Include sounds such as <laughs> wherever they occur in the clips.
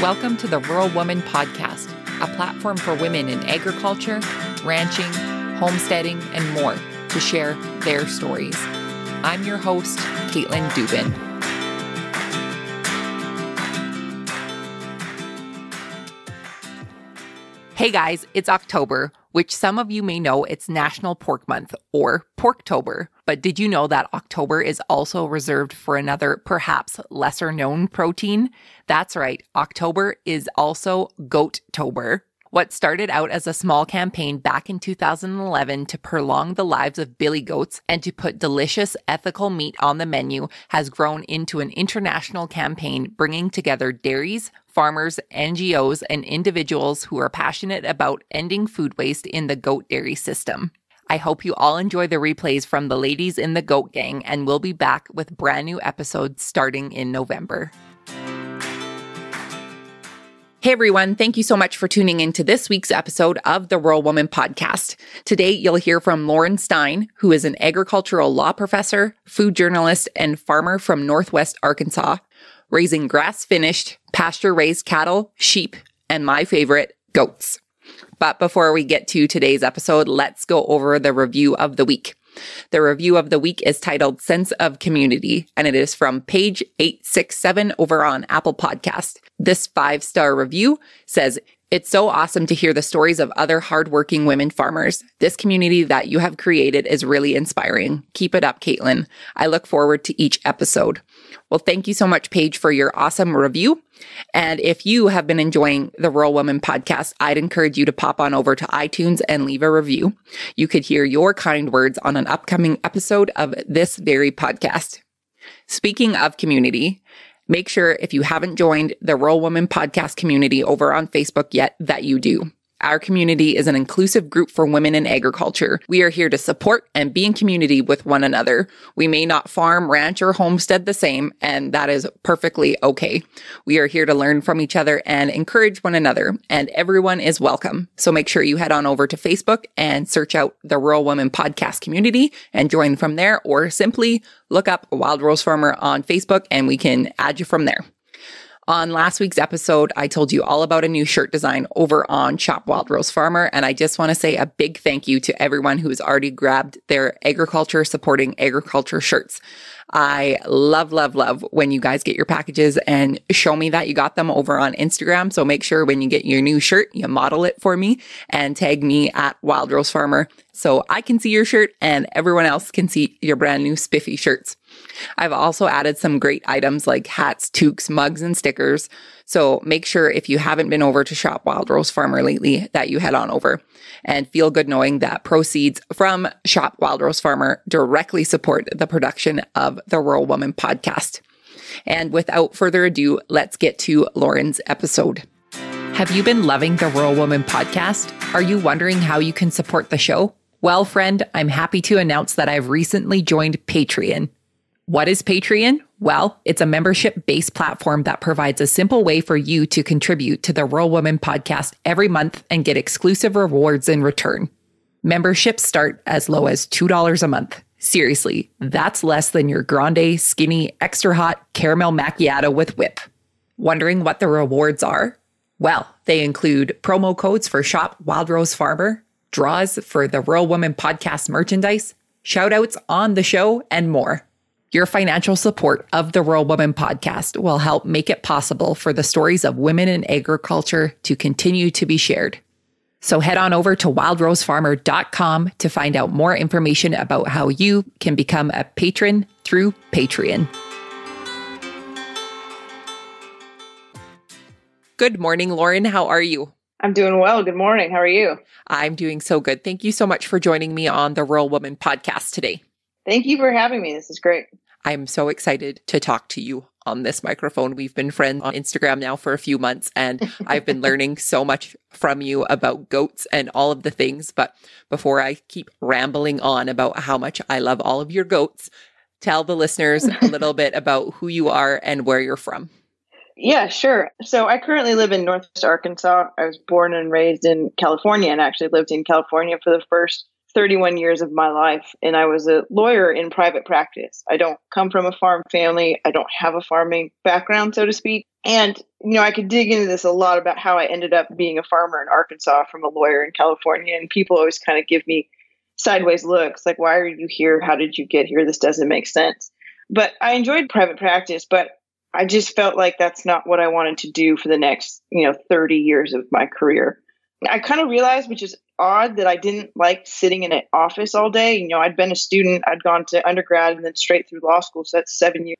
Welcome to the Rural Woman Podcast, a platform for women in agriculture, ranching, homesteading, and more to share their stories. I'm your host, Caitlin Dubin. Hey guys, it's October, which some of you may know it's National Pork Month or Porktober. But did you know that October is also reserved for another, perhaps lesser known protein? That's right, October is also Goatober. What started out as a small campaign back in 2011 to prolong the lives of billy goats and to put delicious, ethical meat on the menu has grown into an international campaign bringing together dairies, farmers, NGOs, and individuals who are passionate about ending food waste in the goat dairy system. I hope you all enjoy the replays from the ladies in the Goat Gang, and we'll be back with brand new episodes starting in November. Hey everyone, thank you so much for tuning in to this week's episode of the Rural Woman Podcast. Today you'll hear from Lauren Stine, who is an agricultural law professor, food journalist, and farmer from Northwest Arkansas, raising grass finished, pasture raised cattle, sheep, and my favorite, goats. But before we get to today's episode, let's go over the review of the week. The review of the week is titled Sense of Community, and it is from Paige 867 over on Apple Podcast. This five star review says, it's so awesome to hear the stories of other hardworking women farmers. This community that you have created is really inspiring. Keep it up, Caitlin. I look forward to each episode. Well, thank you so much, Paige, for your awesome review. And if you have been enjoying the Rural Woman podcast, I'd encourage you to pop on over to iTunes and leave a review. You could hear your kind words on an upcoming episode of this very podcast. Speaking of community, Make sure if you haven't joined the Rural Woman podcast community over on Facebook yet that you do. Our community is an inclusive group for women in agriculture. We are here to support and be in community with one another. We may not farm, ranch, or homestead the same, and that is perfectly okay. We are here to learn from each other and encourage one another, and everyone is welcome. So make sure you head on over to Facebook and search out the Rural Women Podcast community and join from there, or simply look up Wild Rose Farmer on Facebook and we can add you from there. On last week's episode, I told you all about a new shirt design over on Shop Wild Rose Farmer. And I just want to say a big thank you to everyone who's already grabbed their agriculture supporting agriculture shirts. I love, love, love when you guys get your packages and show me that you got them over on Instagram. So make sure when you get your new shirt, you model it for me and tag me at Wild Rose Farmer so I can see your shirt and everyone else can see your brand new spiffy shirts. I've also added some great items like hats, toques, mugs, and stickers. So make sure if you haven't been over to shop Wild Rose Farmer lately that you head on over and feel good knowing that proceeds from Shop Wild Rose Farmer directly support the production of the Rural Woman podcast. And without further ado, let's get to Lauren's episode. Have you been loving the Rural Woman podcast? Are you wondering how you can support the show? Well, friend, I'm happy to announce that I've recently joined Patreon. What is Patreon? Well, it's a membership based platform that provides a simple way for you to contribute to the Rural Woman podcast every month and get exclusive rewards in return. Memberships start as low as $2 a month. Seriously, that's less than your grande, skinny, extra hot caramel macchiato with whip. Wondering what the rewards are? Well, they include promo codes for Shop Wild Rose Farmer, draws for the Rural Woman podcast merchandise, shout outs on the show, and more. Your financial support of the Rural Woman podcast will help make it possible for the stories of women in agriculture to continue to be shared. So head on over to wildrosefarmer.com to find out more information about how you can become a patron through Patreon. Good morning, Lauren. How are you? I'm doing well. Good morning. How are you? I'm doing so good. Thank you so much for joining me on the Rural Woman podcast today. Thank you for having me. This is great. I'm so excited to talk to you on this microphone. We've been friends on Instagram now for a few months, and <laughs> I've been learning so much from you about goats and all of the things. But before I keep rambling on about how much I love all of your goats, tell the listeners a <laughs> little bit about who you are and where you're from. Yeah, sure. So I currently live in Northwest Arkansas. I was born and raised in California and actually lived in California for the first 31 years of my life and I was a lawyer in private practice. I don't come from a farm family. I don't have a farming background, so to speak. And, you know, I could dig into this a lot about how I ended up being a farmer in Arkansas from a lawyer in California. And people always kind of give me sideways looks like, why are you here? How did you get here? This doesn't make sense. But I enjoyed private practice, but I just felt like that's not what I wanted to do for the next, you know, 30 years of my career. I kind of realized, which is odd, that I didn't like sitting in an office all day. You know, I'd been a student, I'd gone to undergrad and then straight through law school. So that's seven years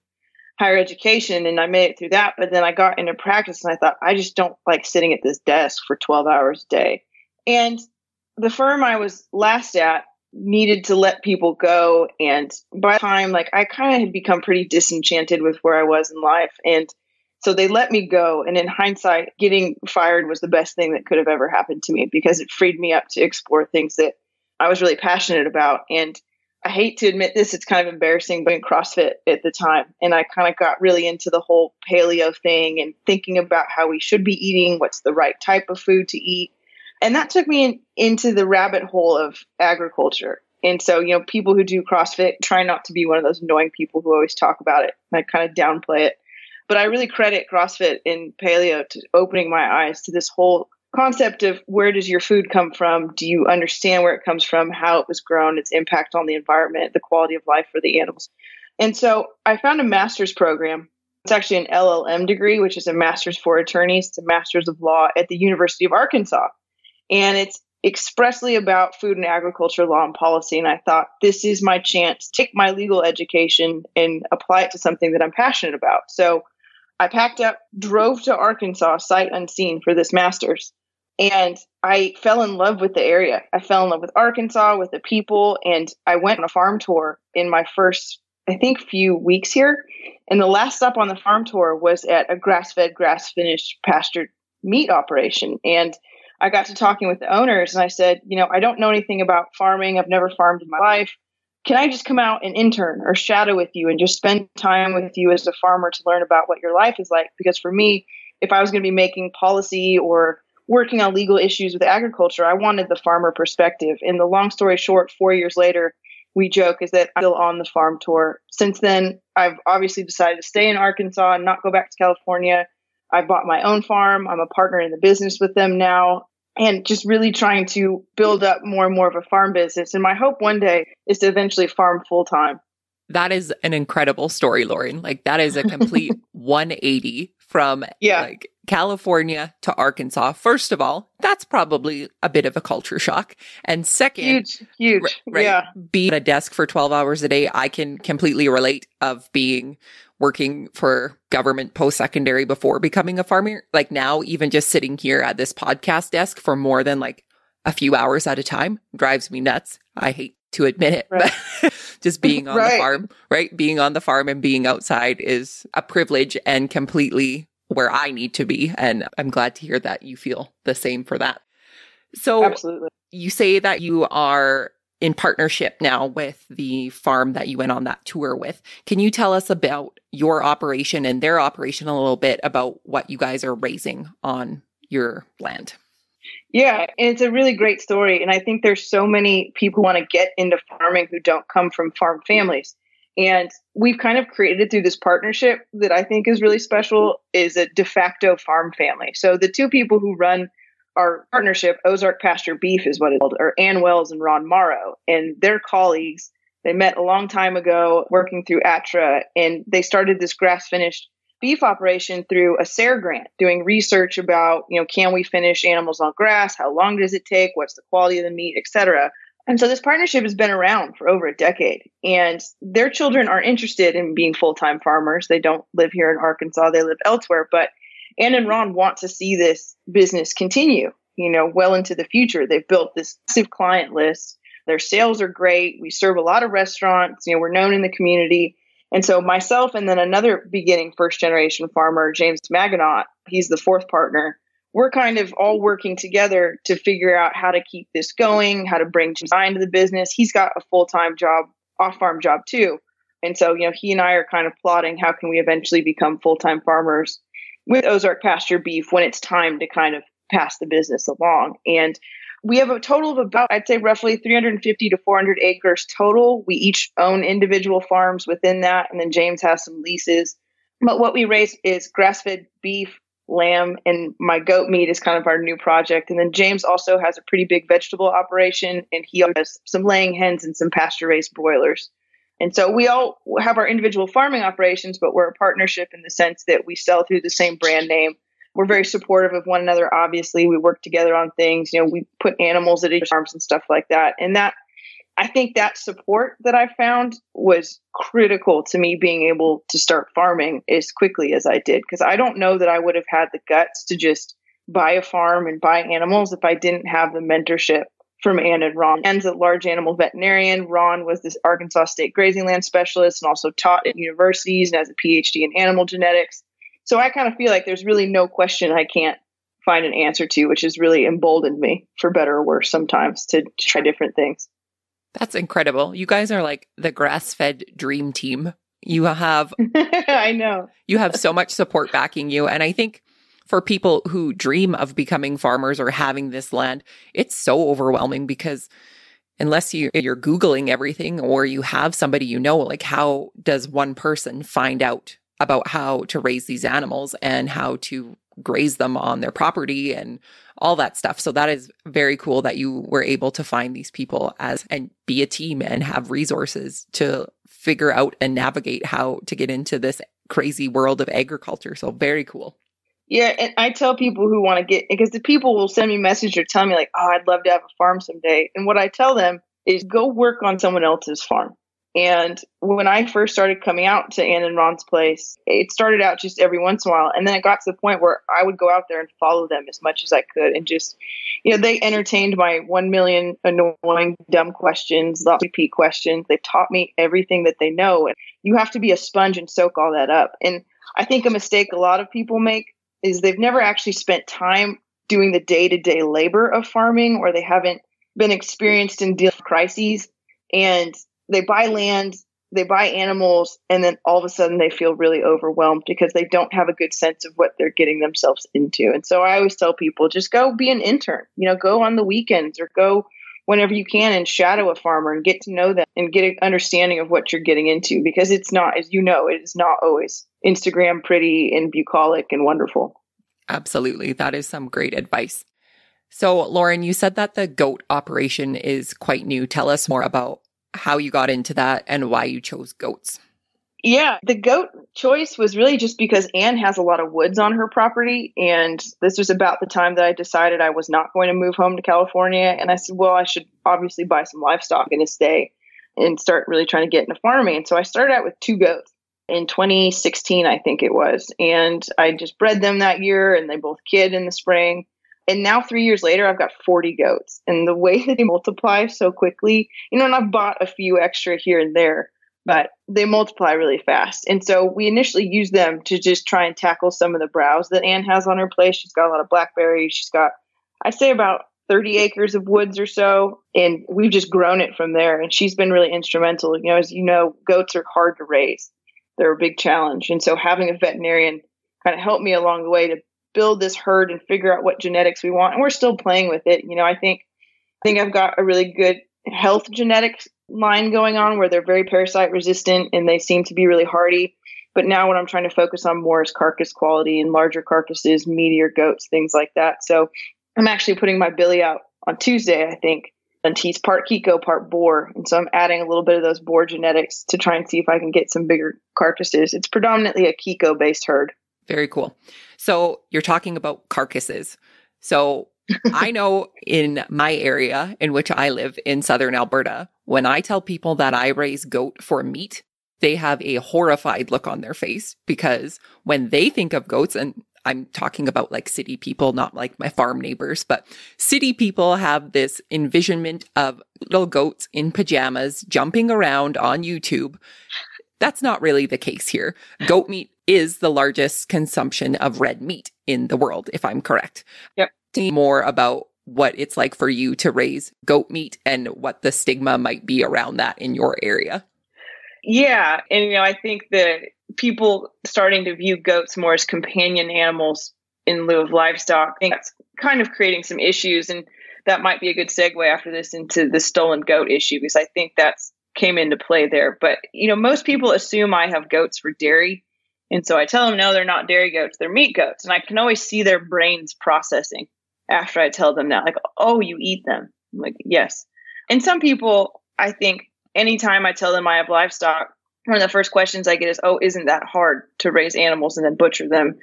higher education and I made it through that. But then I got into practice and I thought, I just don't like sitting at this desk for 12 hours a day. And the firm I was last at needed to let people go. And by the time, like, I kind of had become pretty disenchanted with where I was in life. And so they let me go. And in hindsight, getting fired was the best thing that could have ever happened to me because it freed me up to explore things that I was really passionate about. And I hate to admit this, it's kind of embarrassing, but in CrossFit at the time. And I kind of got really into the whole paleo thing and thinking about how we should be eating, what's the right type of food to eat. And that took me in, into the rabbit hole of agriculture. And so, you know, people who do CrossFit try not to be one of those annoying people who always talk about it. I kind of downplay it. But I really credit CrossFit and paleo to opening my eyes to this whole concept of where does your food come from? Do you understand where it comes from, how it was grown, its impact on the environment, the quality of life for the animals? And so I found a master's program. It's actually an LLM degree, which is a master's for attorneys. It's a master's of law at the University of Arkansas. And it's expressly about food and agriculture law and policy. And I thought, this is my chance take my legal education and apply it to something that I'm passionate about. So I packed up, drove to Arkansas sight unseen for this master's. And I fell in love with the area. I fell in love with Arkansas, with the people, and I went on a farm tour in my first, I think, few weeks here. And the last stop on the farm tour was at a grass fed, grass finished pastured meat operation. And I got to talking with the owners and I said, you know, I don't know anything about farming. I've never farmed in my life. Can I just come out and intern or shadow with you and just spend time with you as a farmer to learn about what your life is like? Because for me, if I was going to be making policy or working on legal issues with agriculture, I wanted the farmer perspective. And the long story short, four years later, we joke is that I'm still on the farm tour. Since then, I've obviously decided to stay in Arkansas and not go back to California. I've bought my own farm. I'm a partner in the business with them now and just really trying to build up more and more of a farm business. And my hope one day is to eventually farm full time. That is an incredible story, Lauren. Like that is a complete <laughs> 180 from yeah. like California to Arkansas. First of all, that's probably a bit of a culture shock. And second, huge, huge. Right, yeah. Being at a desk for 12 hours a day, I can completely relate of being working for government post secondary before becoming a farmer. Like now, even just sitting here at this podcast desk for more than like a few hours at a time drives me nuts. I hate to admit it, right. but <laughs> just being on right. the farm, right? Being on the farm and being outside is a privilege and completely where I need to be. And I'm glad to hear that you feel the same for that. So, absolutely. You say that you are in partnership now with the farm that you went on that tour with. Can you tell us about your operation and their operation a little bit about what you guys are raising on your land? Yeah, it's a really great story. And I think there's so many people who want to get into farming who don't come from farm families. And we've kind of created through this partnership that I think is really special is a de facto farm family. So the two people who run our partnership, Ozark Pasture Beef is what it's called, are Ann Wells and Ron Morrow. And their colleagues, they met a long time ago working through ATTRA, and they started this grass finished beef operation through a SARE grant, doing research about, you know, can we finish animals on grass? How long does it take? What's the quality of the meat, et cetera. And so this partnership has been around for over a decade, and their children are interested in being full time farmers. They don't live here in Arkansas, they live elsewhere, but Ann and Ron want to see this business continue, you know, well into the future. They've built this massive client list. Their sales are great. We serve a lot of restaurants, you know, we're known in the community. And so myself and then another beginning first generation farmer, James Maganot, he's the fourth partner. We're kind of all working together to figure out how to keep this going, how to bring design to the business. He's got a full-time job, off-farm job too. And so, you know, he and I are kind of plotting how can we eventually become full-time farmers with Ozark pasture beef when it's time to kind of pass the business along. And we have a total of about, I'd say, roughly 350 to 400 acres total. We each own individual farms within that. And then James has some leases. But what we raise is grass fed beef, lamb, and my goat meat is kind of our new project. And then James also has a pretty big vegetable operation, and he has some laying hens and some pasture raised broilers. And so we all have our individual farming operations, but we're a partnership in the sense that we sell through the same brand name we're very supportive of one another. Obviously, we work together on things. You know, we put animals at each farms and stuff like that. And that, I think that support that I found was critical to me being able to start farming as quickly as I did. Because I don't know that I would have had the guts to just buy a farm and buy animals if I didn't have the mentorship from Ann and Ron. Ann's a large animal veterinarian. Ron was this Arkansas State grazing land specialist and also taught at universities and has a PhD in animal genetics. So I kind of feel like there's really no question I can't find an answer to, which has really emboldened me for better or worse sometimes to, to try different things. That's incredible. You guys are like the grass fed dream team. You have, <laughs> I know, you have so much support backing you. And I think for people who dream of becoming farmers or having this land, it's so overwhelming because unless you, you're Googling everything or you have somebody you know, like how does one person find out about how to raise these animals and how to graze them on their property and all that stuff. So that is very cool that you were able to find these people as and be a team and have resources to figure out and navigate how to get into this crazy world of agriculture. So very cool. Yeah, and I tell people who want to get because the people will send me message or tell me like, "Oh, I'd love to have a farm someday." And what I tell them is go work on someone else's farm. And when I first started coming out to Ann and Ron's place, it started out just every once in a while. And then it got to the point where I would go out there and follow them as much as I could. And just, you know, they entertained my 1 million annoying, dumb questions, lots of repeat questions. They taught me everything that they know. And you have to be a sponge and soak all that up. And I think a mistake a lot of people make is they've never actually spent time doing the day to day labor of farming or they haven't been experienced in dealing with crises. And they buy land, they buy animals, and then all of a sudden they feel really overwhelmed because they don't have a good sense of what they're getting themselves into. And so I always tell people just go be an intern, you know, go on the weekends or go whenever you can and shadow a farmer and get to know them and get an understanding of what you're getting into because it's not, as you know, it is not always Instagram pretty and bucolic and wonderful. Absolutely. That is some great advice. So, Lauren, you said that the goat operation is quite new. Tell us more about how you got into that and why you chose goats. Yeah, the goat choice was really just because Anne has a lot of woods on her property. And this was about the time that I decided I was not going to move home to California. And I said, well, I should obviously buy some livestock and stay and start really trying to get into farming. And so I started out with two goats in 2016, I think it was. And I just bred them that year and they both kid in the spring. And now, three years later, I've got 40 goats. And the way that <laughs> they multiply so quickly, you know, and I've bought a few extra here and there, but they multiply really fast. And so we initially used them to just try and tackle some of the browse that Anne has on her place. She's got a lot of blackberries. She's got, I say, about 30 acres of woods or so. And we've just grown it from there. And she's been really instrumental. You know, as you know, goats are hard to raise, they're a big challenge. And so having a veterinarian kind of helped me along the way to build this herd and figure out what genetics we want. And we're still playing with it. You know, I think I think I've got a really good health genetics line going on where they're very parasite resistant and they seem to be really hardy. But now what I'm trying to focus on more is carcass quality and larger carcasses, meatier goats, things like that. So I'm actually putting my Billy out on Tuesday, I think. And he's part Kiko, part Boer. And so I'm adding a little bit of those Boer genetics to try and see if I can get some bigger carcasses. It's predominantly a Kiko based herd. Very cool. So you're talking about carcasses. So I know in my area in which I live in southern Alberta, when I tell people that I raise goat for meat, they have a horrified look on their face because when they think of goats, and I'm talking about like city people, not like my farm neighbors, but city people have this envisionment of little goats in pajamas jumping around on YouTube. That's not really the case here. Goat meat is the largest consumption of red meat in the world, if I'm correct. Yep. More about what it's like for you to raise goat meat and what the stigma might be around that in your area. Yeah. And, you know, I think that people starting to view goats more as companion animals in lieu of livestock, I think that's kind of creating some issues. And that might be a good segue after this into the stolen goat issue because I think that's came into play there. But you know, most people assume I have goats for dairy. And so I tell them, no, they're not dairy goats, they're meat goats. And I can always see their brains processing after I tell them that, like, oh, you eat them. I'm like, yes. And some people, I think, anytime I tell them I have livestock, one of the first questions I get is, oh, isn't that hard to raise animals and then butcher them?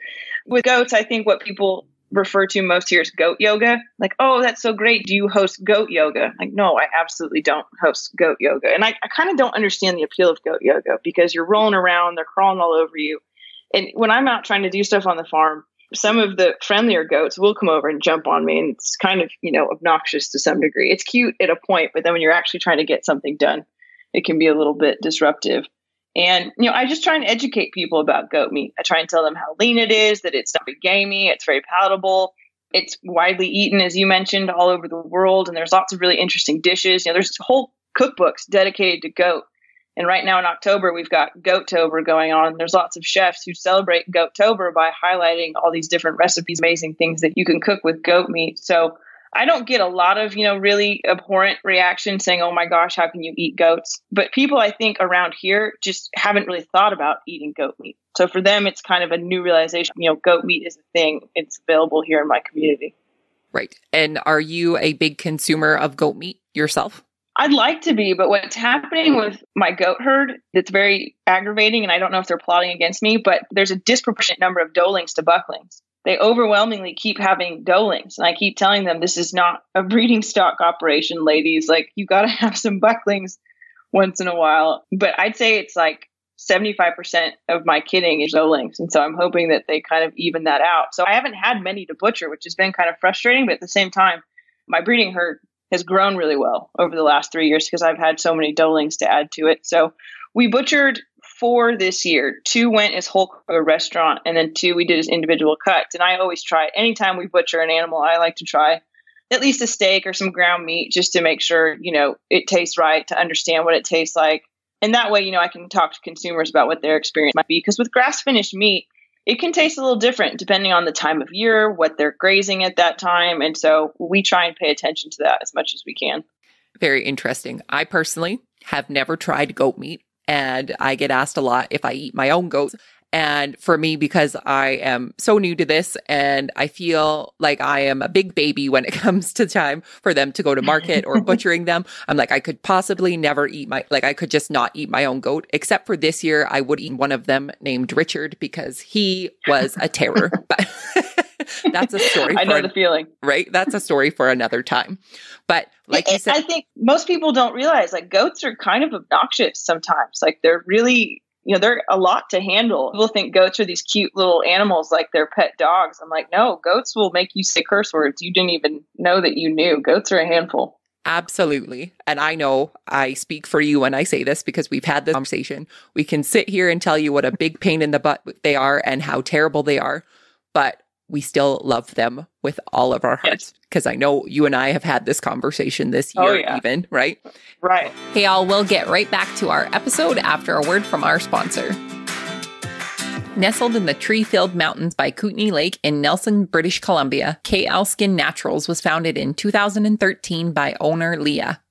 With goats, I think what people refer to most here is goat yoga. Like, oh, that's so great. Do you host goat yoga? Like, no, I absolutely don't host goat yoga. And I, I kind of don't understand the appeal of goat yoga because you're rolling around, they're crawling all over you. And when I'm out trying to do stuff on the farm, some of the friendlier goats will come over and jump on me. And it's kind of, you know, obnoxious to some degree. It's cute at a point, but then when you're actually trying to get something done, it can be a little bit disruptive. And you know, I just try and educate people about goat meat. I try and tell them how lean it is, that it's not gamey, it's very palatable. It's widely eaten, as you mentioned, all over the world, and there's lots of really interesting dishes. You know, there's whole cookbooks dedicated to goat. And right now in October, we've got Goatober going on. There's lots of chefs who celebrate Goatober by highlighting all these different recipes, amazing things that you can cook with goat meat. So I don't get a lot of, you know, really abhorrent reaction saying, oh my gosh, how can you eat goats? But people, I think, around here just haven't really thought about eating goat meat. So for them, it's kind of a new realization, you know, goat meat is a thing. It's available here in my community. Right. And are you a big consumer of goat meat yourself? I'd like to be, but what's happening with my goat herd that's very aggravating, and I don't know if they're plotting against me, but there's a disproportionate number of doelings to bucklings they overwhelmingly keep having doelings. And I keep telling them this is not a breeding stock operation, ladies. Like you got to have some bucklings once in a while. But I'd say it's like 75% of my kidding is doelings. And so I'm hoping that they kind of even that out. So I haven't had many to butcher, which has been kind of frustrating. But at the same time, my breeding herd has grown really well over the last three years because I've had so many doelings to add to it. So we butchered four this year. Two went as whole a restaurant, and then two we did as individual cuts. And I always try anytime we butcher an animal, I like to try at least a steak or some ground meat just to make sure you know it tastes right to understand what it tastes like. And that way, you know, I can talk to consumers about what their experience might be. Because with grass finished meat, it can taste a little different depending on the time of year, what they're grazing at that time. And so we try and pay attention to that as much as we can. Very interesting. I personally have never tried goat meat and I get asked a lot if I eat my own goats. And for me, because I am so new to this and I feel like I am a big baby when it <laughs> comes to time for them to go to market or <laughs> butchering them, I'm like, I could possibly never eat my, like, I could just not eat my own goat, except for this year, I would eat one of them named Richard because he was a terror. <laughs> But that's a story. I know the feeling. Right? That's a story for another time. But like you said, I think most people don't realize like goats are kind of obnoxious sometimes. Like they're really, you know, they're a lot to handle. People think goats are these cute little animals like they're pet dogs. I'm like, no, goats will make you say curse words you didn't even know that you knew. Goats are a handful. Absolutely. And I know I speak for you when I say this because we've had this conversation. We can sit here and tell you what a big pain in the butt they are and how terrible they are. But we still love them with all of our hearts because yes. I know you and I have had this conversation this oh, year, oh, yeah. even, right? Right. Hey, all, we'll get right back to our episode after a word from our sponsor. Nestled in the tree filled mountains by Kootenay Lake in Nelson, British Columbia, KL Skin Naturals was founded in 2013 by owner Leah.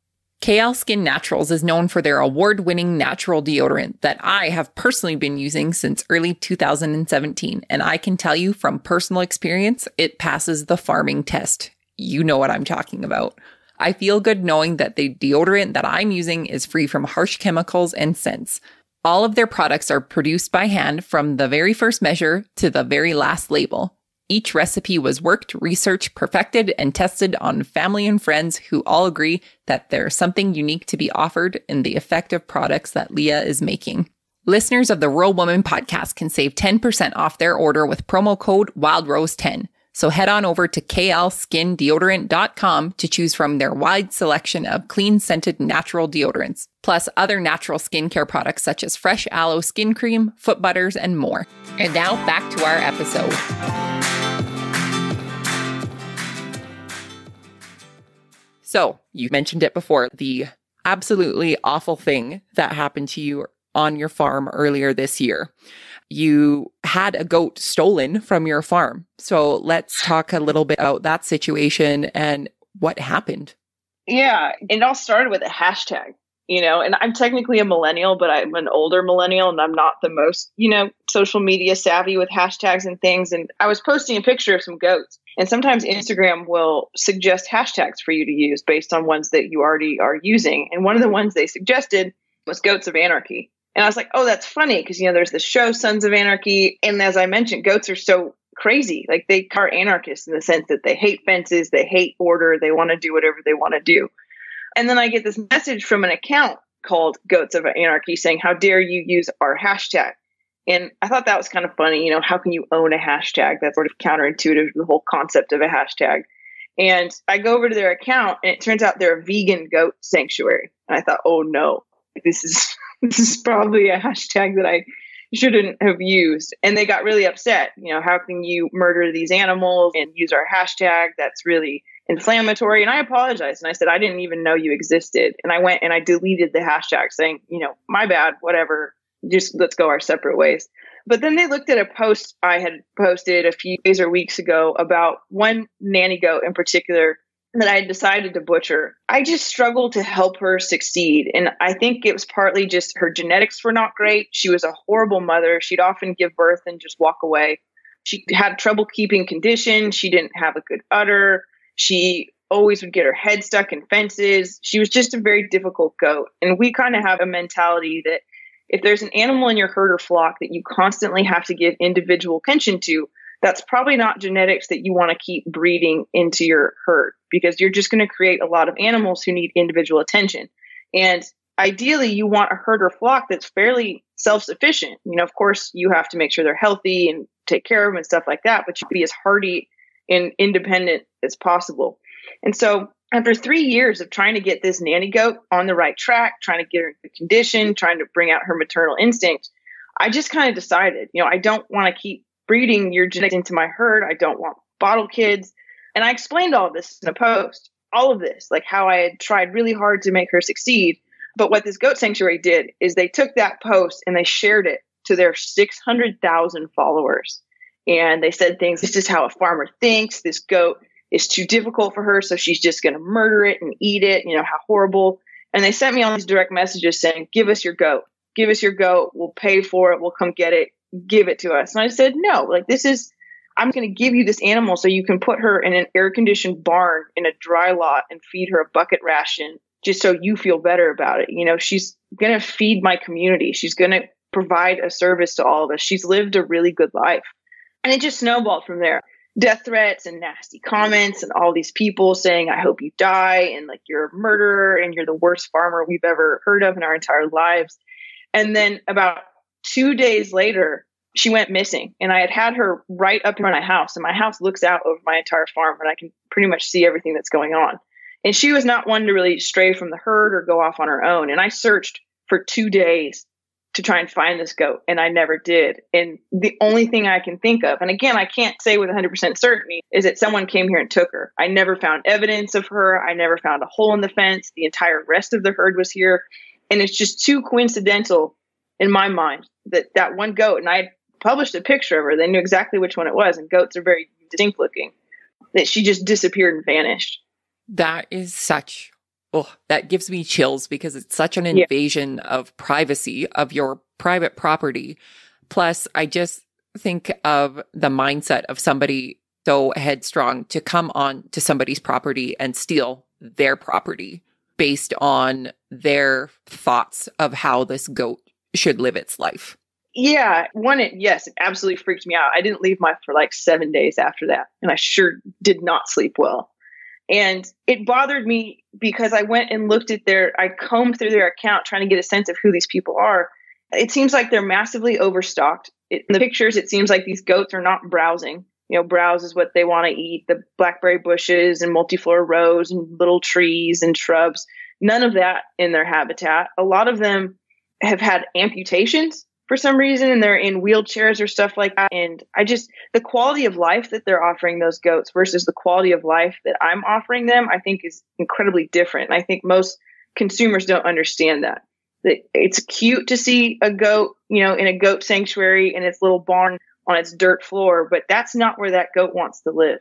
KL Skin Naturals is known for their award winning natural deodorant that I have personally been using since early 2017. And I can tell you from personal experience, it passes the farming test. You know what I'm talking about. I feel good knowing that the deodorant that I'm using is free from harsh chemicals and scents. All of their products are produced by hand from the very first measure to the very last label. Each recipe was worked, researched, perfected, and tested on family and friends who all agree that there's something unique to be offered in the effective products that Leah is making. Listeners of the Rural Woman podcast can save 10% off their order with promo code WildRose10. So head on over to klskindeodorant.com to choose from their wide selection of clean scented natural deodorants, plus other natural skincare products such as fresh aloe skin cream, foot butters, and more. And now back to our episode. So, you mentioned it before the absolutely awful thing that happened to you on your farm earlier this year. You had a goat stolen from your farm. So, let's talk a little bit about that situation and what happened? Yeah, it all started with a hashtag, you know, and I'm technically a millennial, but I'm an older millennial and I'm not the most, you know, social media savvy with hashtags and things. And I was posting a picture of some goats. And sometimes Instagram will suggest hashtags for you to use based on ones that you already are using. And one of the ones they suggested was Goats of Anarchy. And I was like, oh, that's funny because, you know, there's the show Sons of Anarchy. And as I mentioned, goats are so crazy. Like they are anarchists in the sense that they hate fences, they hate order, they want to do whatever they want to do. And then I get this message from an account called Goats of Anarchy saying, How dare you use our hashtag? And I thought that was kind of funny. You know, how can you own a hashtag? That's sort of counterintuitive to the whole concept of a hashtag. And I go over to their account and it turns out they're a vegan goat sanctuary. And I thought, oh no, this is this is probably a hashtag that I shouldn't have used. And they got really upset. You know, how can you murder these animals and use our hashtag? That's really inflammatory. And I apologized and I said, I didn't even know you existed. And I went and I deleted the hashtag saying, you know, my bad, whatever, just let's go our separate ways. But then they looked at a post I had posted a few days or weeks ago about one nanny goat in particular that I decided to butcher, I just struggled to help her succeed. And I think it was partly just her genetics were not great. She was a horrible mother. She'd often give birth and just walk away. She had trouble keeping condition. She didn't have a good udder. She always would get her head stuck in fences. She was just a very difficult goat. And we kind of have a mentality that if there's an animal in your herd or flock that you constantly have to give individual attention to, that's probably not genetics that you want to keep breeding into your herd because you're just going to create a lot of animals who need individual attention. And ideally, you want a herd or flock that's fairly self sufficient. You know, of course, you have to make sure they're healthy and take care of them and stuff like that, but you be as hardy and independent as possible. And so, after three years of trying to get this nanny goat on the right track, trying to get her into condition, trying to bring out her maternal instinct, I just kind of decided, you know, I don't want to keep breeding your genetics into my herd. I don't want bottle kids. And I explained all this in a post, all of this, like how I had tried really hard to make her succeed. But what this goat sanctuary did is they took that post and they shared it to their 600,000 followers. And they said things, this is how a farmer thinks. This goat is too difficult for her. So she's just going to murder it and eat it. You know, how horrible. And they sent me all these direct messages saying, give us your goat. Give us your goat. We'll pay for it. We'll come get it. Give it to us. And I said, no, like this is I'm going to give you this animal so you can put her in an air conditioned barn in a dry lot and feed her a bucket ration just so you feel better about it. You know, she's going to feed my community. She's going to provide a service to all of us. She's lived a really good life. And it just snowballed from there. Death threats and nasty comments, and all these people saying, I hope you die, and like you're a murderer, and you're the worst farmer we've ever heard of in our entire lives. And then about two days later, she went missing and i had had her right up in my house and my house looks out over my entire farm and i can pretty much see everything that's going on. And she was not one to really stray from the herd or go off on her own and i searched for two days to try and find this goat and i never did. And the only thing i can think of and again i can't say with 100% certainty is that someone came here and took her. I never found evidence of her. I never found a hole in the fence. The entire rest of the herd was here. And it's just too coincidental in my mind that that one goat and i published a picture of her. They knew exactly which one it was, and goats are very distinct looking. That she just disappeared and vanished. That is such oh, that gives me chills because it's such an invasion yeah. of privacy of your private property. Plus, I just think of the mindset of somebody so headstrong to come on to somebody's property and steal their property based on their thoughts of how this goat should live its life yeah, one, it, yes, it absolutely freaked me out. I didn't leave my for like seven days after that, and I sure did not sleep well. And it bothered me because I went and looked at their, I combed through their account trying to get a sense of who these people are. It seems like they're massively overstocked. It, in the pictures, it seems like these goats are not browsing. You know, browse is what they want to eat the blackberry bushes and multiflora rose and little trees and shrubs. None of that in their habitat. A lot of them have had amputations for some reason and they're in wheelchairs or stuff like that. And I just, the quality of life that they're offering those goats versus the quality of life that I'm offering them, I think is incredibly different. And I think most consumers don't understand that. It's cute to see a goat, you know, in a goat sanctuary in its little barn on its dirt floor, but that's not where that goat wants to live.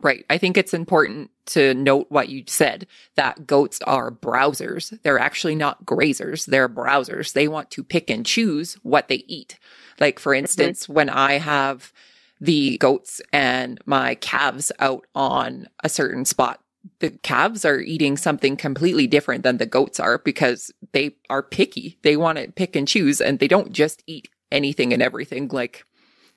Right. I think it's important to note what you said that goats are browsers. They're actually not grazers. They're browsers. They want to pick and choose what they eat. Like, for mm-hmm. instance, mm-hmm. when I have the goats and my calves out on a certain spot, the calves are eating something completely different than the goats are because they are picky. They want to pick and choose and they don't just eat anything and everything like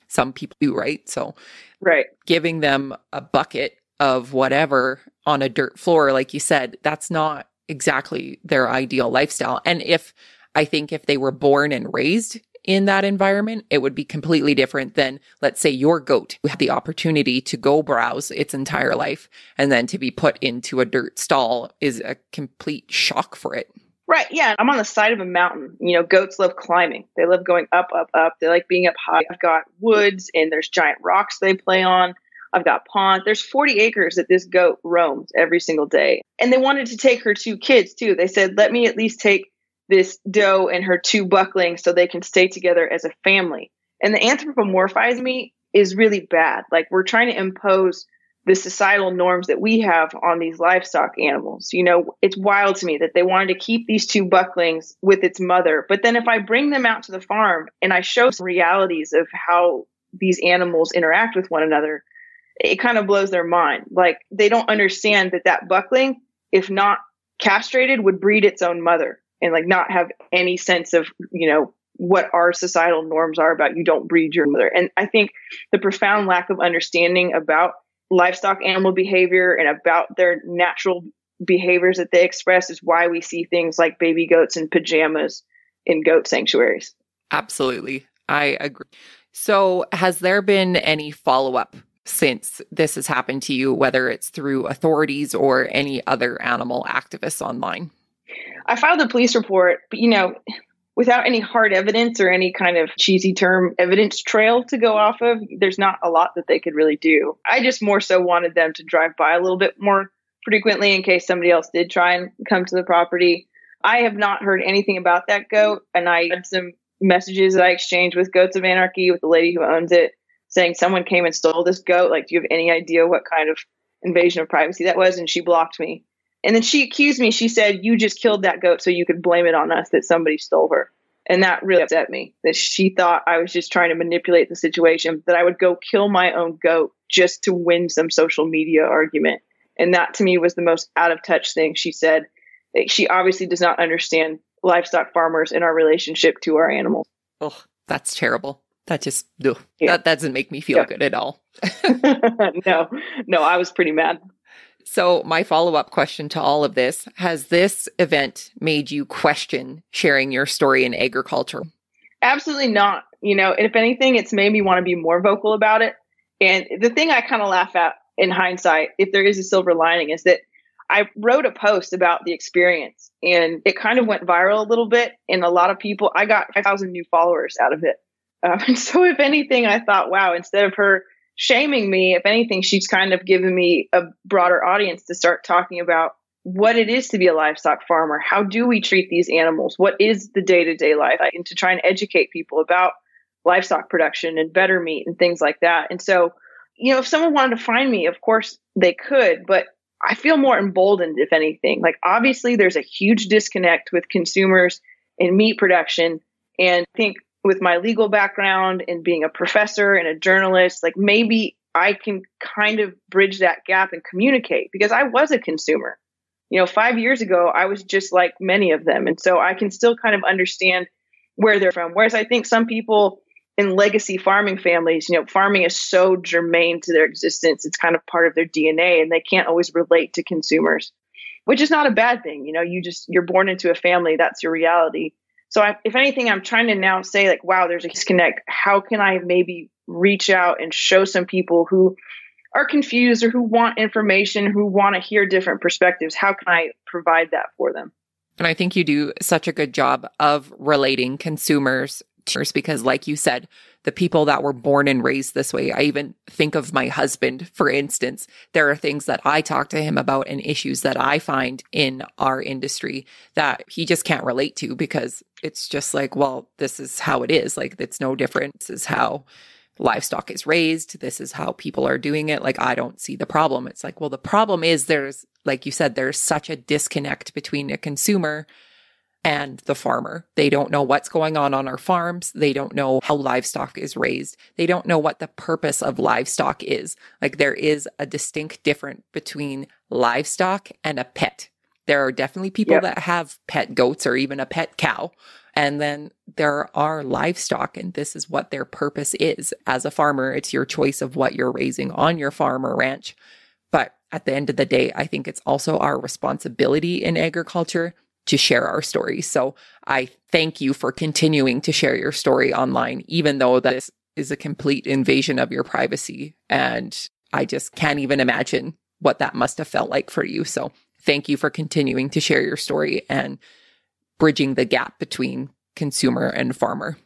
some people do, right? So, right. Giving them a bucket of whatever on a dirt floor, like you said, that's not exactly their ideal lifestyle. And if I think if they were born and raised in that environment, it would be completely different than, let's say, your goat who had the opportunity to go browse its entire life and then to be put into a dirt stall is a complete shock for it. Right. Yeah. I'm on the side of a mountain. You know, goats love climbing. They love going up, up, up. They like being up high. I've got woods and there's giant rocks they play on. I've got ponds. There's 40 acres that this goat roams every single day. And they wanted to take her two kids too. They said, let me at least take this doe and her two bucklings so they can stay together as a family. And the anthropomorphize me is really bad. Like we're trying to impose the societal norms that we have on these livestock animals. You know, it's wild to me that they wanted to keep these two bucklings with its mother. But then if I bring them out to the farm and I show some realities of how these animals interact with one another, it kind of blows their mind. Like they don't understand that that buckling, if not castrated, would breed its own mother and like not have any sense of you know what our societal norms are about you don't breed your mother and i think the profound lack of understanding about livestock animal behavior and about their natural behaviors that they express is why we see things like baby goats in pajamas in goat sanctuaries. Absolutely. I agree. So has there been any follow-up since this has happened to you whether it's through authorities or any other animal activists online? I filed a police report, but you know, without any hard evidence or any kind of cheesy term evidence trail to go off of, there's not a lot that they could really do. I just more so wanted them to drive by a little bit more frequently in case somebody else did try and come to the property. I have not heard anything about that goat, and I had some messages that I exchanged with Goats of Anarchy with the lady who owns it saying someone came and stole this goat. Like, do you have any idea what kind of invasion of privacy that was? And she blocked me. And then she accused me. She said, You just killed that goat so you could blame it on us that somebody stole her. And that really upset me that she thought I was just trying to manipulate the situation, that I would go kill my own goat just to win some social media argument. And that to me was the most out of touch thing she said. She obviously does not understand livestock farmers and our relationship to our animals. Oh, that's terrible. That just, yeah. that, that doesn't make me feel yeah. good at all. <laughs> <laughs> no, no, I was pretty mad. So, my follow up question to all of this has this event made you question sharing your story in agriculture? Absolutely not. You know, if anything, it's made me want to be more vocal about it. And the thing I kind of laugh at in hindsight, if there is a silver lining, is that I wrote a post about the experience and it kind of went viral a little bit. And a lot of people, I got 5,000 new followers out of it. Um, and <laughs> so, if anything, I thought, wow, instead of her shaming me. If anything, she's kind of given me a broader audience to start talking about what it is to be a livestock farmer. How do we treat these animals? What is the day to day life? And to try and educate people about livestock production and better meat and things like that. And so, you know, if someone wanted to find me, of course they could, but I feel more emboldened, if anything. Like, obviously, there's a huge disconnect with consumers and meat production. And I think with my legal background and being a professor and a journalist, like maybe I can kind of bridge that gap and communicate because I was a consumer. You know, five years ago, I was just like many of them. And so I can still kind of understand where they're from. Whereas I think some people in legacy farming families, you know, farming is so germane to their existence. It's kind of part of their DNA and they can't always relate to consumers, which is not a bad thing. You know, you just, you're born into a family, that's your reality. So, I, if anything, I'm trying to now say, like, wow, there's a disconnect. How can I maybe reach out and show some people who are confused or who want information, who want to hear different perspectives? How can I provide that for them? And I think you do such a good job of relating consumers because like you said the people that were born and raised this way i even think of my husband for instance there are things that i talk to him about and issues that i find in our industry that he just can't relate to because it's just like well this is how it is like it's no different this is how livestock is raised. This is how people are doing it. Like, I don't see the problem. It's like, well, the problem is there's, like you said, there's such a disconnect between a consumer and the farmer. They don't know what's going on on our farms. They don't know how livestock is raised. They don't know what the purpose of livestock is. Like there is a distinct difference between livestock and a pet. There are definitely people yep. that have pet goats or even a pet cow. And then there are livestock, and this is what their purpose is. As a farmer, it's your choice of what you're raising on your farm or ranch. But at the end of the day, I think it's also our responsibility in agriculture to share our stories. So I thank you for continuing to share your story online, even though this is a complete invasion of your privacy. And I just can't even imagine what that must have felt like for you. So thank you for continuing to share your story and bridging the gap between consumer and farmer.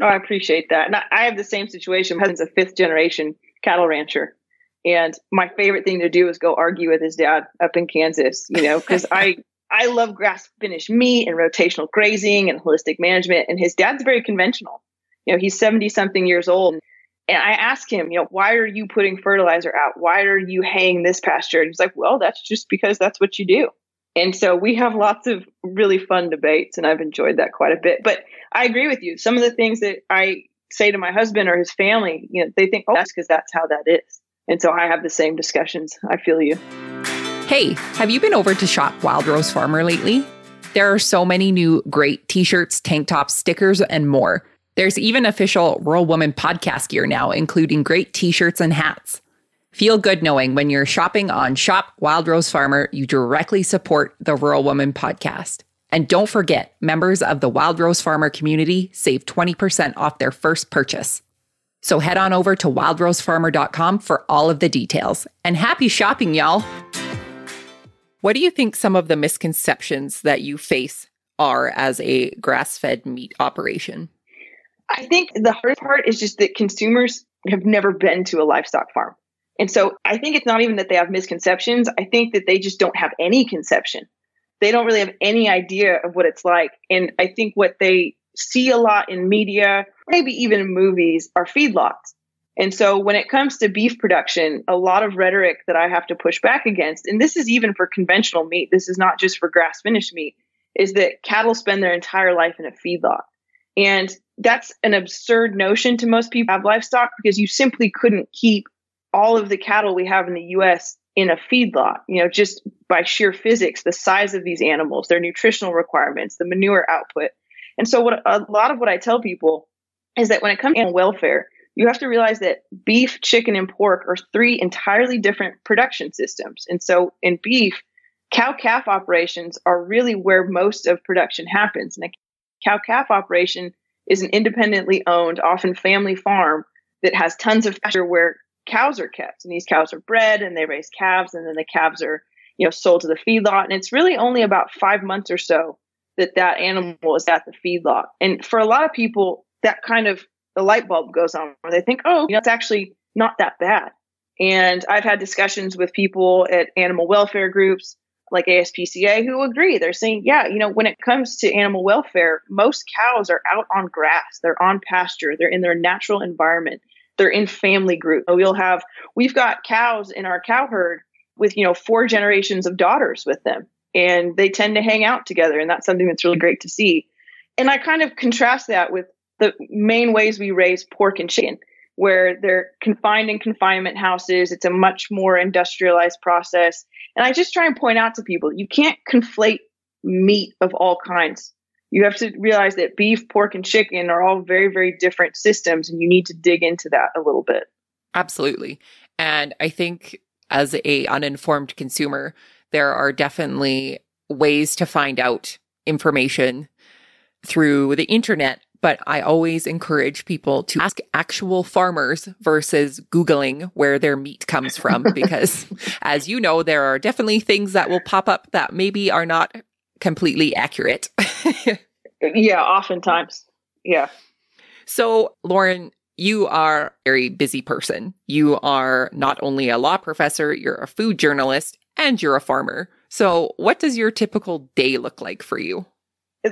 Oh, I appreciate that. And I have the same situation. My husband's a fifth generation cattle rancher. And my favorite thing to do is go argue with his dad up in Kansas, you know, because <laughs> I I love grass finished meat and rotational grazing and holistic management. And his dad's very conventional. You know, he's 70 something years old. And I asked him, you know, why are you putting fertilizer out? Why are you haying this pasture? And he's like, well, that's just because that's what you do. And so we have lots of really fun debates, and I've enjoyed that quite a bit. But I agree with you. Some of the things that I say to my husband or his family, you know, they think, oh, that's because that's how that is. And so I have the same discussions. I feel you. Hey, have you been over to shop Wild Rose Farmer lately? There are so many new great t shirts, tank tops, stickers, and more. There's even official Rural Woman podcast gear now, including great t shirts and hats. Feel good knowing when you're shopping on Shop Wild Rose Farmer, you directly support the Rural Woman podcast. And don't forget, members of the Wild Rose Farmer community save 20% off their first purchase. So head on over to wildrosefarmer.com for all of the details. And happy shopping, y'all! What do you think some of the misconceptions that you face are as a grass fed meat operation? I think the hard part is just that consumers have never been to a livestock farm. And so I think it's not even that they have misconceptions. I think that they just don't have any conception. They don't really have any idea of what it's like. And I think what they see a lot in media, maybe even in movies, are feedlots. And so when it comes to beef production, a lot of rhetoric that I have to push back against, and this is even for conventional meat, this is not just for grass finished meat, is that cattle spend their entire life in a feedlot. And that's an absurd notion to most people have livestock because you simply couldn't keep all of the cattle we have in the US in a feedlot, you know, just by sheer physics, the size of these animals, their nutritional requirements, the manure output. And so what a lot of what I tell people is that when it comes to animal welfare, you have to realize that beef, chicken, and pork are three entirely different production systems. And so in beef, cow calf operations are really where most of production happens. And a cow calf operation is an independently owned, often family farm that has tons of pasture where cows are kept. And these cows are bred and they raise calves, and then the calves are you know sold to the feedlot. And it's really only about five months or so that that animal is at the feedlot. And for a lot of people, that kind of the light bulb goes on where they think, oh, you know, it's actually not that bad. And I've had discussions with people at animal welfare groups like ASPCA who agree. They're saying, yeah, you know, when it comes to animal welfare, most cows are out on grass, they're on pasture, they're in their natural environment, they're in family groups. We'll have, we've got cows in our cow herd with, you know, four generations of daughters with them, and they tend to hang out together. And that's something that's really great to see. And I kind of contrast that with the main ways we raise pork and chicken, where they're confined in confinement houses. It's a much more industrialized process. And I just try and point out to people you can't conflate meat of all kinds. You have to realize that beef, pork, and chicken are all very, very different systems, and you need to dig into that a little bit. Absolutely. And I think as a uninformed consumer, there are definitely ways to find out information through the internet but I always encourage people to ask actual farmers versus Googling where their meat comes from, <laughs> because as you know, there are definitely things that will pop up that maybe are not completely accurate. <laughs> yeah, oftentimes. Yeah. So, Lauren, you are a very busy person. You are not only a law professor, you're a food journalist, and you're a farmer. So, what does your typical day look like for you?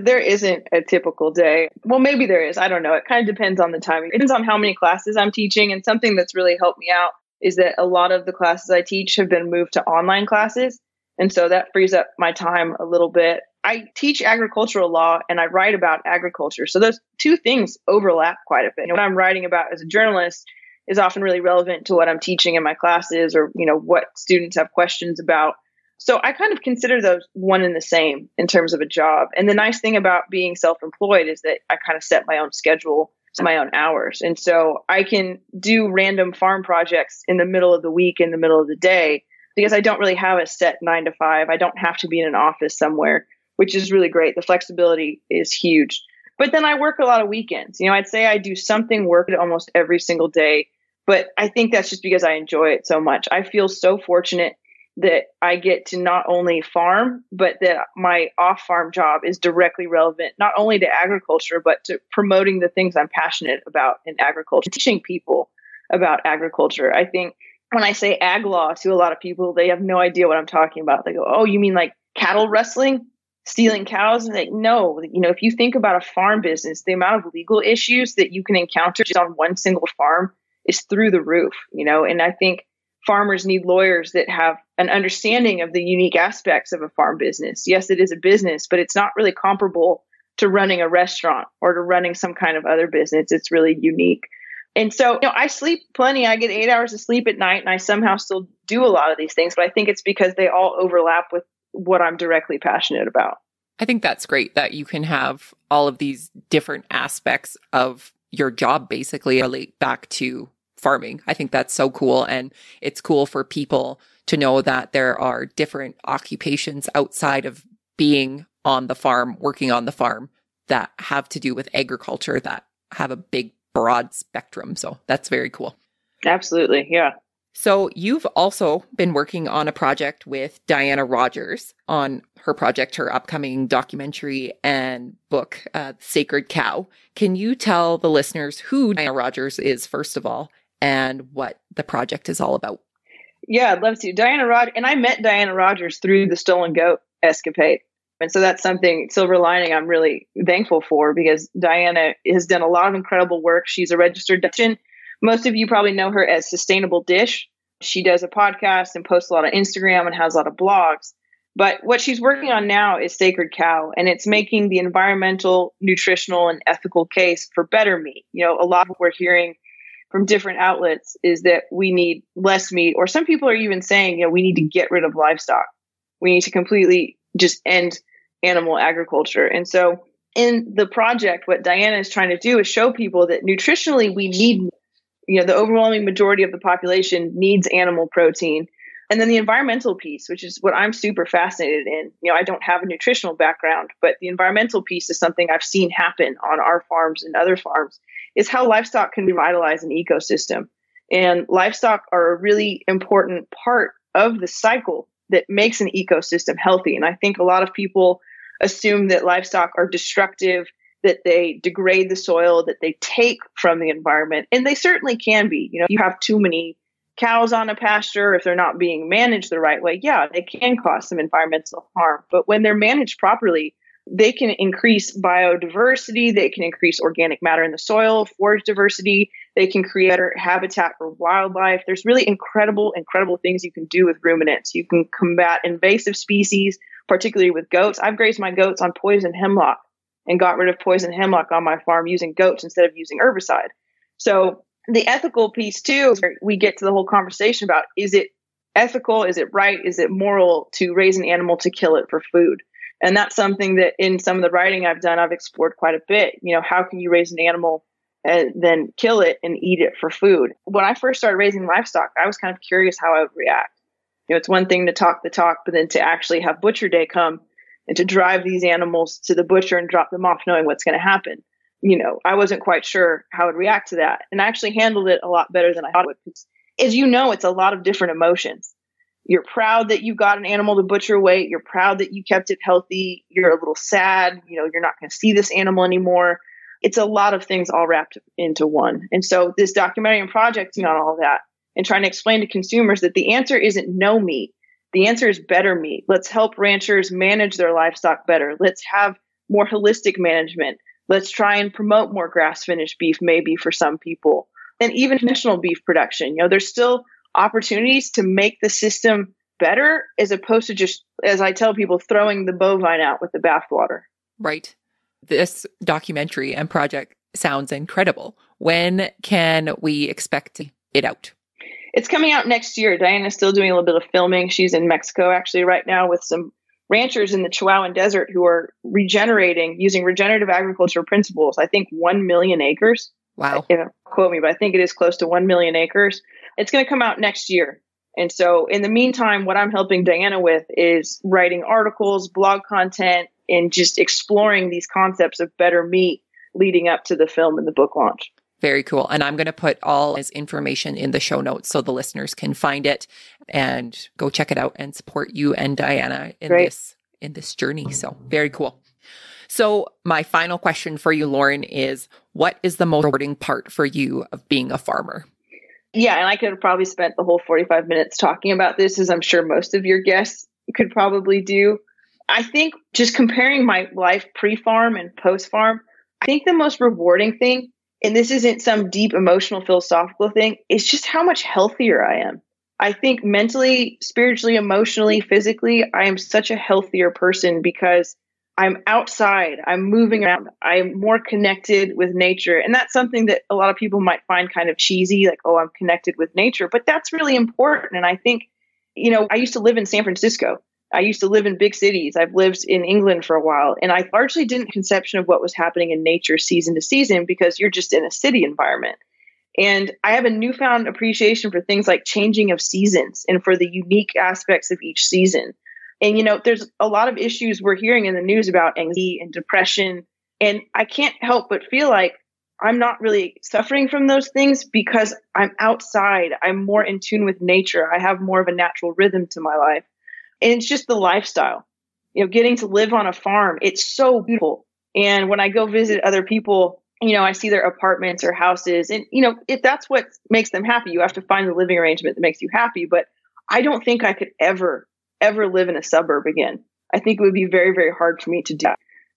There isn't a typical day. Well, maybe there is. I don't know. It kind of depends on the timing. It depends on how many classes I'm teaching. And something that's really helped me out is that a lot of the classes I teach have been moved to online classes. And so that frees up my time a little bit. I teach agricultural law and I write about agriculture. So those two things overlap quite a bit. And what I'm writing about as a journalist is often really relevant to what I'm teaching in my classes or, you know, what students have questions about. So I kind of consider those one and the same in terms of a job. And the nice thing about being self-employed is that I kind of set my own schedule, my own hours. And so I can do random farm projects in the middle of the week, in the middle of the day, because I don't really have a set nine to five. I don't have to be in an office somewhere, which is really great. The flexibility is huge. But then I work a lot of weekends. You know, I'd say I do something work almost every single day, but I think that's just because I enjoy it so much. I feel so fortunate that I get to not only farm, but that my off farm job is directly relevant, not only to agriculture, but to promoting the things I'm passionate about in agriculture, teaching people about agriculture. I think when I say ag law to a lot of people, they have no idea what I'm talking about. They go, Oh, you mean like cattle rustling, stealing cows? And like, no, you know, if you think about a farm business, the amount of legal issues that you can encounter just on one single farm is through the roof, you know, and I think farmers need lawyers that have an understanding of the unique aspects of a farm business. Yes, it is a business, but it's not really comparable to running a restaurant or to running some kind of other business. It's really unique. And so, you know, I sleep plenty. I get eight hours of sleep at night and I somehow still do a lot of these things, but I think it's because they all overlap with what I'm directly passionate about. I think that's great that you can have all of these different aspects of your job basically relate back to farming. I think that's so cool. And it's cool for people to know that there are different occupations outside of being on the farm, working on the farm that have to do with agriculture that have a big, broad spectrum. So that's very cool. Absolutely. Yeah. So you've also been working on a project with Diana Rogers on her project, her upcoming documentary and book, uh, Sacred Cow. Can you tell the listeners who Diana Rogers is, first of all, and what the project is all about. Yeah, I'd love to. Diana Rod and I met Diana Rogers through the stolen goat escapade. And so that's something silver lining I'm really thankful for because Diana has done a lot of incredible work. She's a registered dietitian. Most of you probably know her as Sustainable Dish. She does a podcast and posts a lot on Instagram and has a lot of blogs. But what she's working on now is Sacred Cow, and it's making the environmental, nutritional, and ethical case for better meat. You know, a lot of what we're hearing from different outlets is that we need less meat, or some people are even saying, you know, we need to get rid of livestock. We need to completely just end animal agriculture. And so, in the project, what Diana is trying to do is show people that nutritionally we need, you know, the overwhelming majority of the population needs animal protein. And then the environmental piece, which is what I'm super fascinated in. You know, I don't have a nutritional background, but the environmental piece is something I've seen happen on our farms and other farms is how livestock can revitalize an ecosystem. And livestock are a really important part of the cycle that makes an ecosystem healthy. And I think a lot of people assume that livestock are destructive, that they degrade the soil, that they take from the environment. And they certainly can be. You know, you have too many cows on a pasture, if they're not being managed the right way, yeah, they can cause some environmental harm. But when they're managed properly, they can increase biodiversity, they can increase organic matter in the soil, forage diversity, they can create better habitat for wildlife. There's really incredible, incredible things you can do with ruminants. You can combat invasive species, particularly with goats. I've grazed my goats on poison hemlock and got rid of poison hemlock on my farm using goats instead of using herbicide. So the ethical piece too, we get to the whole conversation about is it ethical, is it right, is it moral to raise an animal to kill it for food? And that's something that in some of the writing I've done, I've explored quite a bit. You know, how can you raise an animal and then kill it and eat it for food? When I first started raising livestock, I was kind of curious how I would react. You know, it's one thing to talk the talk, but then to actually have butcher day come and to drive these animals to the butcher and drop them off knowing what's going to happen. You know, I wasn't quite sure how I would react to that. And I actually handled it a lot better than I thought it would. As you know, it's a lot of different emotions you're proud that you got an animal to butcher weight. You're proud that you kept it healthy. You're a little sad. You know, you're not going to see this animal anymore. It's a lot of things all wrapped into one. And so this documentary and project on all that and trying to explain to consumers that the answer isn't no meat. The answer is better meat. Let's help ranchers manage their livestock better. Let's have more holistic management. Let's try and promote more grass finished beef, maybe for some people, and even national beef production. You know, there's still opportunities to make the system better as opposed to just, as I tell people, throwing the bovine out with the bathwater. Right. This documentary and project sounds incredible. When can we expect it out? It's coming out next year. Diana's still doing a little bit of filming. She's in Mexico actually right now with some ranchers in the Chihuahuan Desert who are regenerating using regenerative agriculture principles. I think 1 million acres. Wow. If, quote me, but I think it is close to 1 million acres. It's going to come out next year. And so, in the meantime, what I'm helping Diana with is writing articles, blog content, and just exploring these concepts of better meat leading up to the film and the book launch. Very cool. And I'm going to put all his information in the show notes so the listeners can find it and go check it out and support you and Diana in Great. this in this journey. So, very cool. So, my final question for you Lauren is what is the most rewarding part for you of being a farmer? Yeah, and I could have probably spent the whole 45 minutes talking about this as I'm sure most of your guests could probably do. I think just comparing my life pre-farm and post-farm, I think the most rewarding thing and this isn't some deep emotional philosophical thing, it's just how much healthier I am. I think mentally, spiritually, emotionally, physically, I am such a healthier person because I'm outside, I'm moving around, I'm more connected with nature. And that's something that a lot of people might find kind of cheesy, like, oh, I'm connected with nature. But that's really important. And I think, you know, I used to live in San Francisco I used to live in big cities. I've lived in England for a while, and I largely didn't conception of what was happening in nature season to season because you're just in a city environment. And I have a newfound appreciation for things like changing of seasons and for the unique aspects of each season. And you know, there's a lot of issues we're hearing in the news about anxiety and depression, and I can't help but feel like I'm not really suffering from those things because I'm outside. I'm more in tune with nature. I have more of a natural rhythm to my life. And it's just the lifestyle. You know, getting to live on a farm, it's so beautiful. And when I go visit other people, you know, I see their apartments or houses, and you know, if that's what makes them happy, you have to find the living arrangement that makes you happy. But I don't think I could ever, ever live in a suburb again. I think it would be very, very hard for me to do.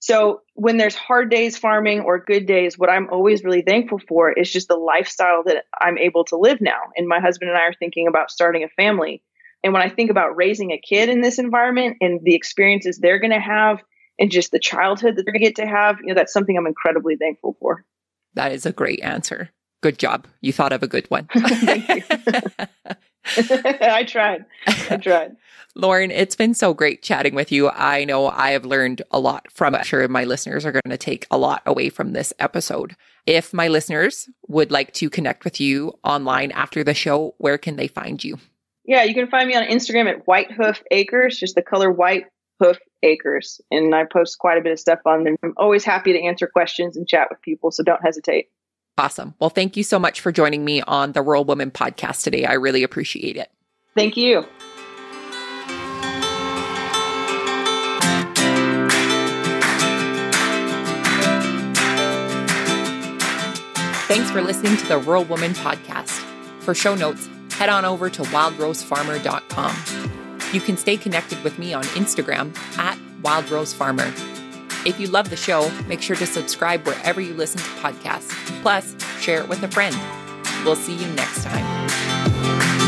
So when there's hard days farming or good days, what I'm always really thankful for is just the lifestyle that I'm able to live now. And my husband and I are thinking about starting a family. And when I think about raising a kid in this environment and the experiences they're going to have and just the childhood that they're going to get to have, you know, that's something I'm incredibly thankful for. That is a great answer. Good job. You thought of a good one. <laughs> <laughs> <laughs> I tried. I <laughs> tried. Lauren, it's been so great chatting with you. I know I have learned a lot from it. I'm sure my listeners are going to take a lot away from this episode. If my listeners would like to connect with you online after the show, where can they find you? Yeah, you can find me on Instagram at White Hoof Acres, just the color White Hoof Acres. And I post quite a bit of stuff on there. I'm always happy to answer questions and chat with people, so don't hesitate. Awesome. Well, thank you so much for joining me on the Rural Woman podcast today. I really appreciate it. Thank you. Thanks for listening to the Rural Woman podcast. For show notes, head on over to wildrosefarmer.com. You can stay connected with me on Instagram at wildrosefarmer. If you love the show, make sure to subscribe wherever you listen to podcasts. Plus, share it with a friend. We'll see you next time.